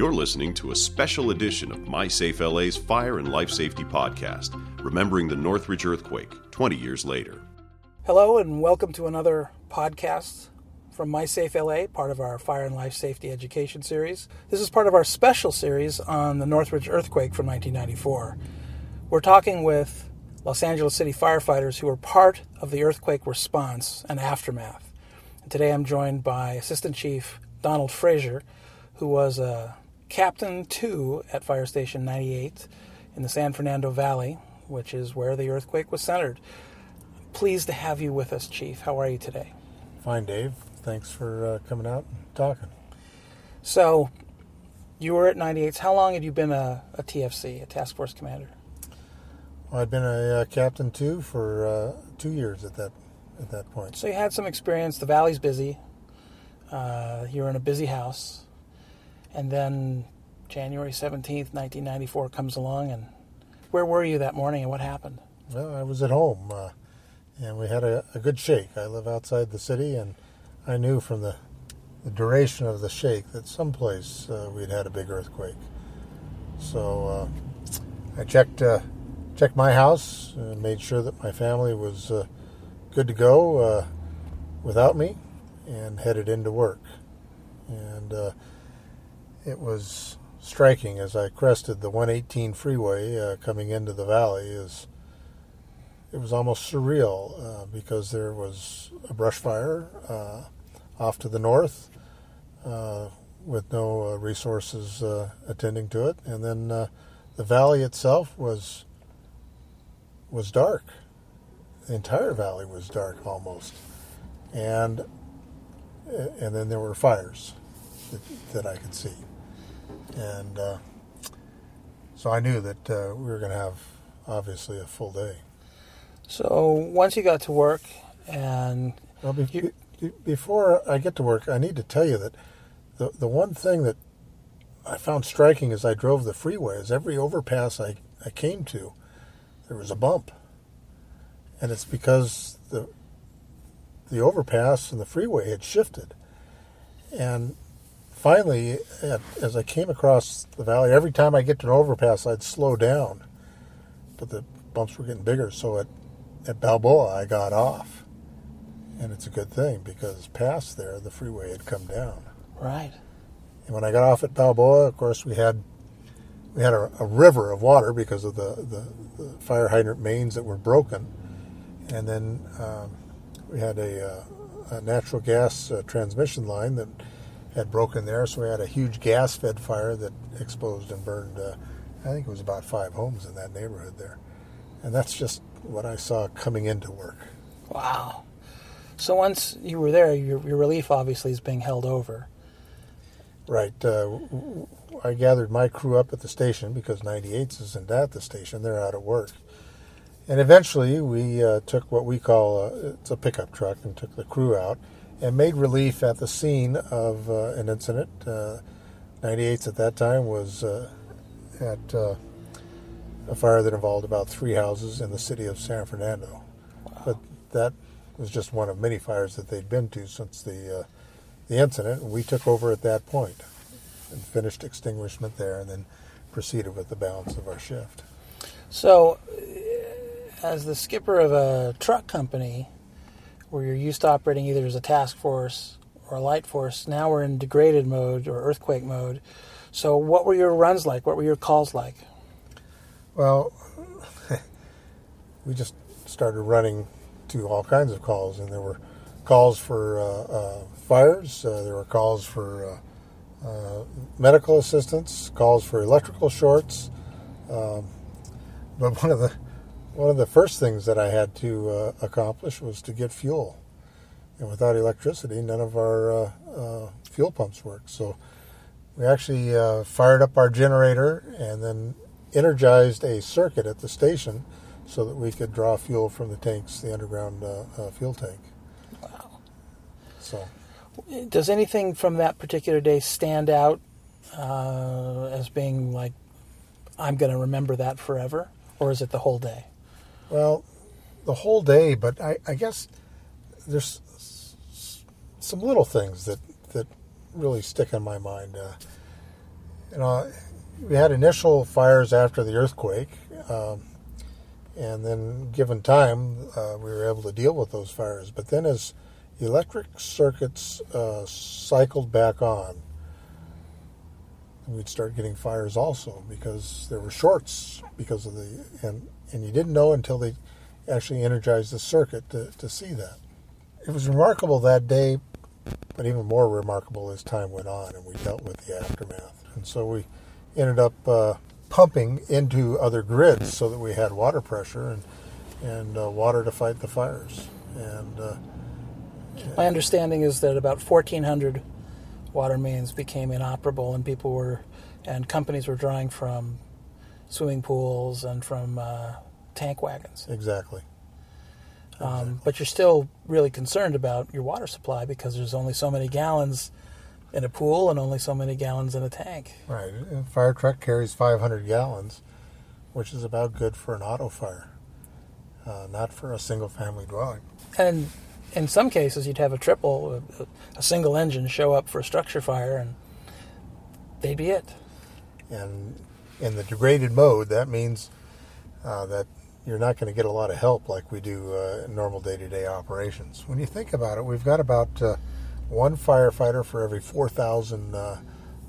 You're listening to a special edition of My Safe LA's Fire and Life Safety Podcast, remembering the Northridge earthquake 20 years later. Hello, and welcome to another podcast from My Safe LA, part of our Fire and Life Safety Education series. This is part of our special series on the Northridge earthquake from 1994. We're talking with Los Angeles City firefighters who were part of the earthquake response and aftermath. And today I'm joined by Assistant Chief Donald Frazier, who was a Captain 2 at Fire Station 98 in the San Fernando Valley, which is where the earthquake was centered. Pleased to have you with us, Chief. How are you today? Fine, Dave. Thanks for uh, coming out and talking. So, you were at 98. How long had you been a, a TFC, a task force commander? Well, I'd been a uh, captain two for uh, two years at that at that point. So you had some experience. The valley's busy. Uh, you're in a busy house. And then January 17th, 1994 comes along. And where were you that morning and what happened? Well, I was at home uh, and we had a, a, good shake. I live outside the city and I knew from the, the duration of the shake that someplace uh, we'd had a big earthquake. So uh, I checked, uh, checked my house and made sure that my family was uh, good to go without me and headed into work. And it was striking as I crested the 118 freeway uh, coming into the valley. Is it was almost surreal uh, because there was a brush fire uh, off to the north uh, with no uh, resources uh, attending to it, and then the valley itself was was dark. The entire valley was dark almost, and and then there were fires that, that I could see and uh, so I knew that uh, we were going to have obviously a full day. So once you got to work, and well, be- you, be- before I get to work, I need to tell you that the the one thing that I found striking as I drove the freeway is every overpass I, I came to, there was a bump, and it's because the the overpass and the freeway had shifted, and finally, as I came across the valley, every time I get to an overpass, I'd slow down, but the bumps were getting bigger. So at at Balboa, I got off, and it's a good thing because past there, the freeway had come down. Right. And when I got off at Balboa, of course, we had we had a, a river of water because of the, the, the, fire hydrant mains that were broken, and then um, we had a, uh, a natural gas uh, transmission line that had broken there, so we had a huge gas-fed fire that exposed and burned. Uh, I think it was about five homes in that neighborhood there, and that's just what I saw coming into work. Wow. So once you were there, your, your relief obviously is being held over. Right. Uh, I gathered my crew up at the station because 98s isn't at the station; they're out of work. And eventually, we uh, took what we call a, it's a pickup truck and took the crew out and made relief at the scene of uh, an incident. Uh, 98s at that time was uh, at uh, a fire that involved about three houses in the city of San Fernando. Wow. But that was just one of many fires that they'd been to since the uh, the incident. And we took over at that point and finished extinguishment there, and then proceeded with the balance of our shift. So, as the skipper of a truck company, where you're used to operating either as a task force or a light force. Now we're in degraded mode or earthquake mode. So, what were your runs like? What were your calls like? Well, we just started running to all kinds of calls, and there were calls for uh, uh, fires, uh, there were calls for uh, uh, medical assistance, calls for electrical shorts. Um, but one of the one of the first things that I had to uh, accomplish was to get fuel. And without electricity, none of our uh, uh, fuel pumps work. So we actually uh, fired up our generator and then energized a circuit at the station so that we could draw fuel from the tanks, the underground uh, uh, fuel tank. Wow. So, does anything from that particular day stand out as being like, I'm going to remember that forever? Or is it the whole day? Well, the whole day, but I, I guess there's some little things that, that really stick in my mind. Uh, you know, we had initial fires after the earthquake, um, and then given time, uh, we were able to deal with those fires. But then, as electric circuits uh, cycled back on, we'd start getting fires also because there were shorts because of the and and you didn't know until they actually energized the circuit to, to see that. It was remarkable that day, but even more remarkable as time went on and we dealt with the aftermath. And so we ended up uh, pumping into other grids so that we had water pressure and and uh, water to fight the fires. And uh, my understanding is that about 1,400 water mains became inoperable, and people were and companies were drawing from swimming pools and from uh, tank wagons. Exactly. Um. But you're still really concerned about your water supply because there's only so many gallons in a pool and only so many gallons in a tank. Right. A fire truck carries 500 gallons, which is about good for an auto fire, uh, not for a single family dwelling. And in some cases, you'd have a triple, a, a, single engine show up for a structure fire, and they'd be it. And in the degraded mode, that means uh, that you're not going to get a lot of help like we do uh, in normal day to day operations. When you think about it, we've got about uh, one firefighter for every 4,000 uh,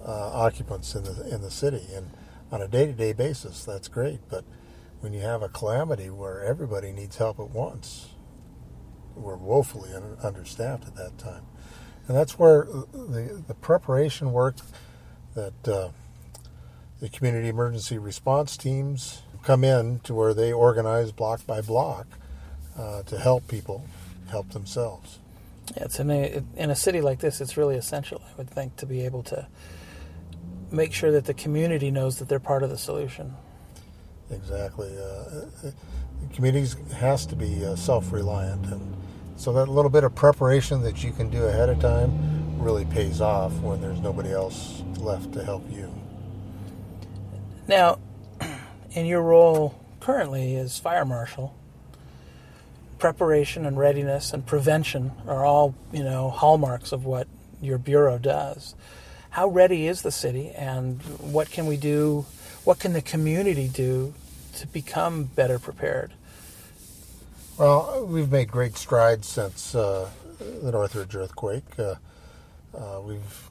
uh, occupants in the in the city, and on a day-to-day basis, that's great. But when you have a calamity where everybody needs help at once, we're woefully understaffed at that time, and that's where the the preparation work that uh, the community emergency response teams come in to where they organize block by block uh, to help people help themselves. Yeah, it's in a in a city like this, it's really essential. I would think to be able to make sure that the community knows that they're part of the solution. Exactly. Uh, the communities has to be uh, self-reliant, and so that little bit of preparation that you can do ahead of time really pays off when there's nobody else left to help you. Now, in your role currently as fire marshal, preparation and readiness and prevention are all, you know, hallmarks of what your bureau does. How ready is the city and what can we do, what can the community do to become better prepared? Well, we've made great strides since uh, the Northridge earthquake. Uh, uh, we've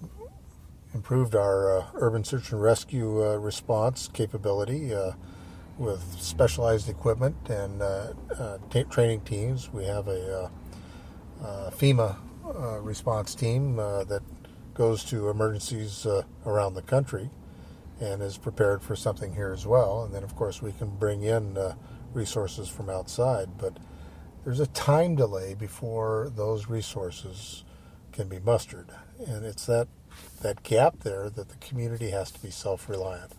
improved our uh, urban search and rescue uh, response capability uh, with specialized equipment and t- training teams. We have a FEMA response team that goes to emergencies around the country and is prepared for something here as well. And then, of course, we can bring in resources from outside. But there's a time delay before those resources can be mustered, and it's that that gap there that the community has to be self-reliant.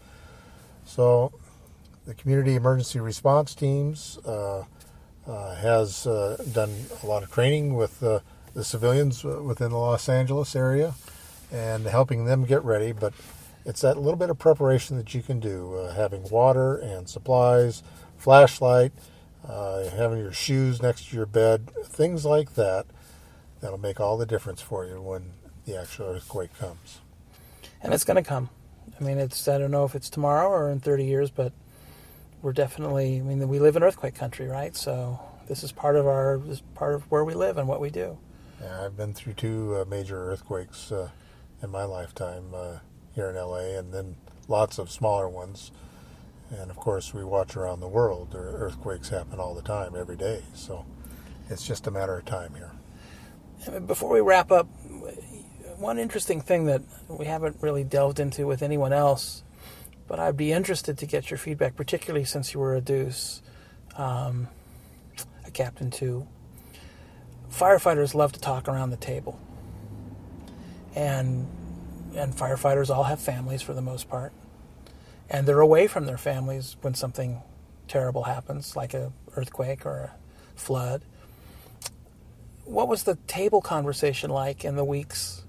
So, the community emergency response teams uh, uh, has uh, done a lot of training with uh, the civilians within the Los Angeles area and helping them get ready. But it's that little bit of preparation that you can do, uh, having water and supplies, flashlight uh, having your shoes next to your bed, things like that. That'll make all the difference for you when the actual earthquake comes. And it's going to come. I mean, it's I don't know if it's tomorrow or in 30 years, but we're definitely. I mean, we live in earthquake country, right? So this is part of our this is part of where we live and what we do. Yeah, I've been through two uh, major earthquakes uh, in my lifetime uh, here in LA, and then lots of smaller ones. And of course, we watch around the world. Earthquakes happen all the time, every day. So it's just a matter of time here. Before we wrap up, one interesting thing that we haven't really delved into with anyone else, but I'd be interested to get your feedback, particularly since you were a deuce, um, a captain two. Firefighters love to talk around the table, and and firefighters all have families for the most part and they're away from their families when something terrible happens, like a earthquake or a flood. What was the table conversation like in the weeks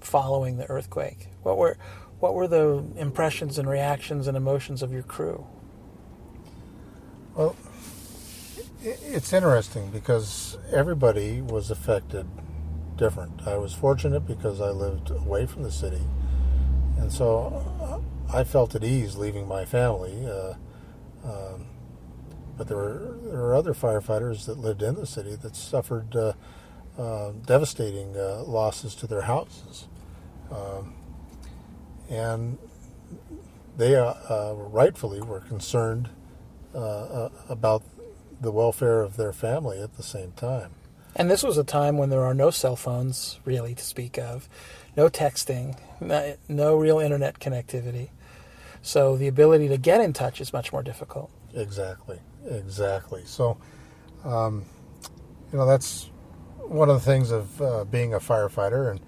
following the earthquake? What were what were the impressions and reactions and emotions of your crew? Well, it's interesting because everybody was affected different. I was fortunate because I lived away from the city And so I felt at ease leaving my family. Uh, um, but there were there were other firefighters that lived in the city that suffered uh, uh, devastating uh, losses to their houses, um, and they uh, uh, rightfully were concerned about the welfare of their family at the same time. And this was a time when there are no cell phones really to speak of, no texting, no real internet connectivity. So the ability to get in touch is much more difficult. Exactly, exactly. So, um, you know, that's one of the things of uh, being a firefighter, and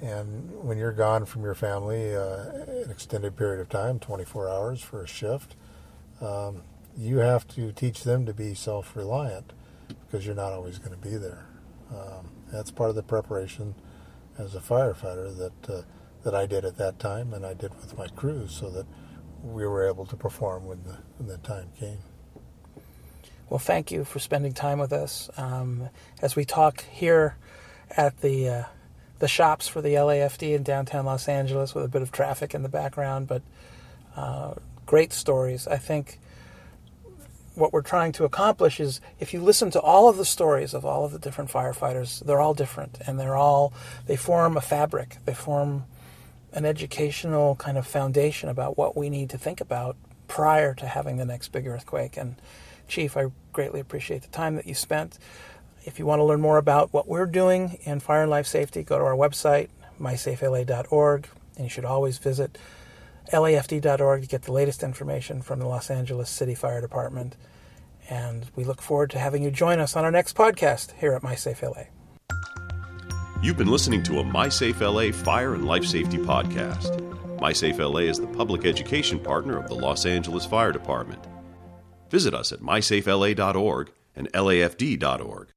and when you're gone from your family uh, an extended period of time, 24 hours for a shift, um, you have to teach them to be self-reliant because you're not always going to be there. Um, that's part of the preparation as a firefighter that uh, that I did at that time, and I did with my crews, so that we were able to perform when the when the time came. Well, thank you for spending time with us um, as we talk here at the uh, the shops for the LAFD in downtown Los Angeles with a bit of traffic in the background, but uh, great stories. I think what we're trying to accomplish is if you listen to all of the stories of all of the different firefighters, they're all different and they're all they form a fabric. They form an educational kind of foundation about what we need to think about prior to having the next big earthquake. And Chief, I greatly appreciate the time that you spent. If you want to learn more about what we're doing in fire and life safety, go to our website, mysafela.org, and you should always visit lafd.org to get the latest information from the Los Angeles City Fire Department. And we look forward to having you join us on our next podcast here at MySafeLA. You've been listening to a MySafeLA Fire and Life Safety podcast. MySafeLA is the public education partner of the Los Angeles Fire Department. Visit us at mysafela.org and lafd.org.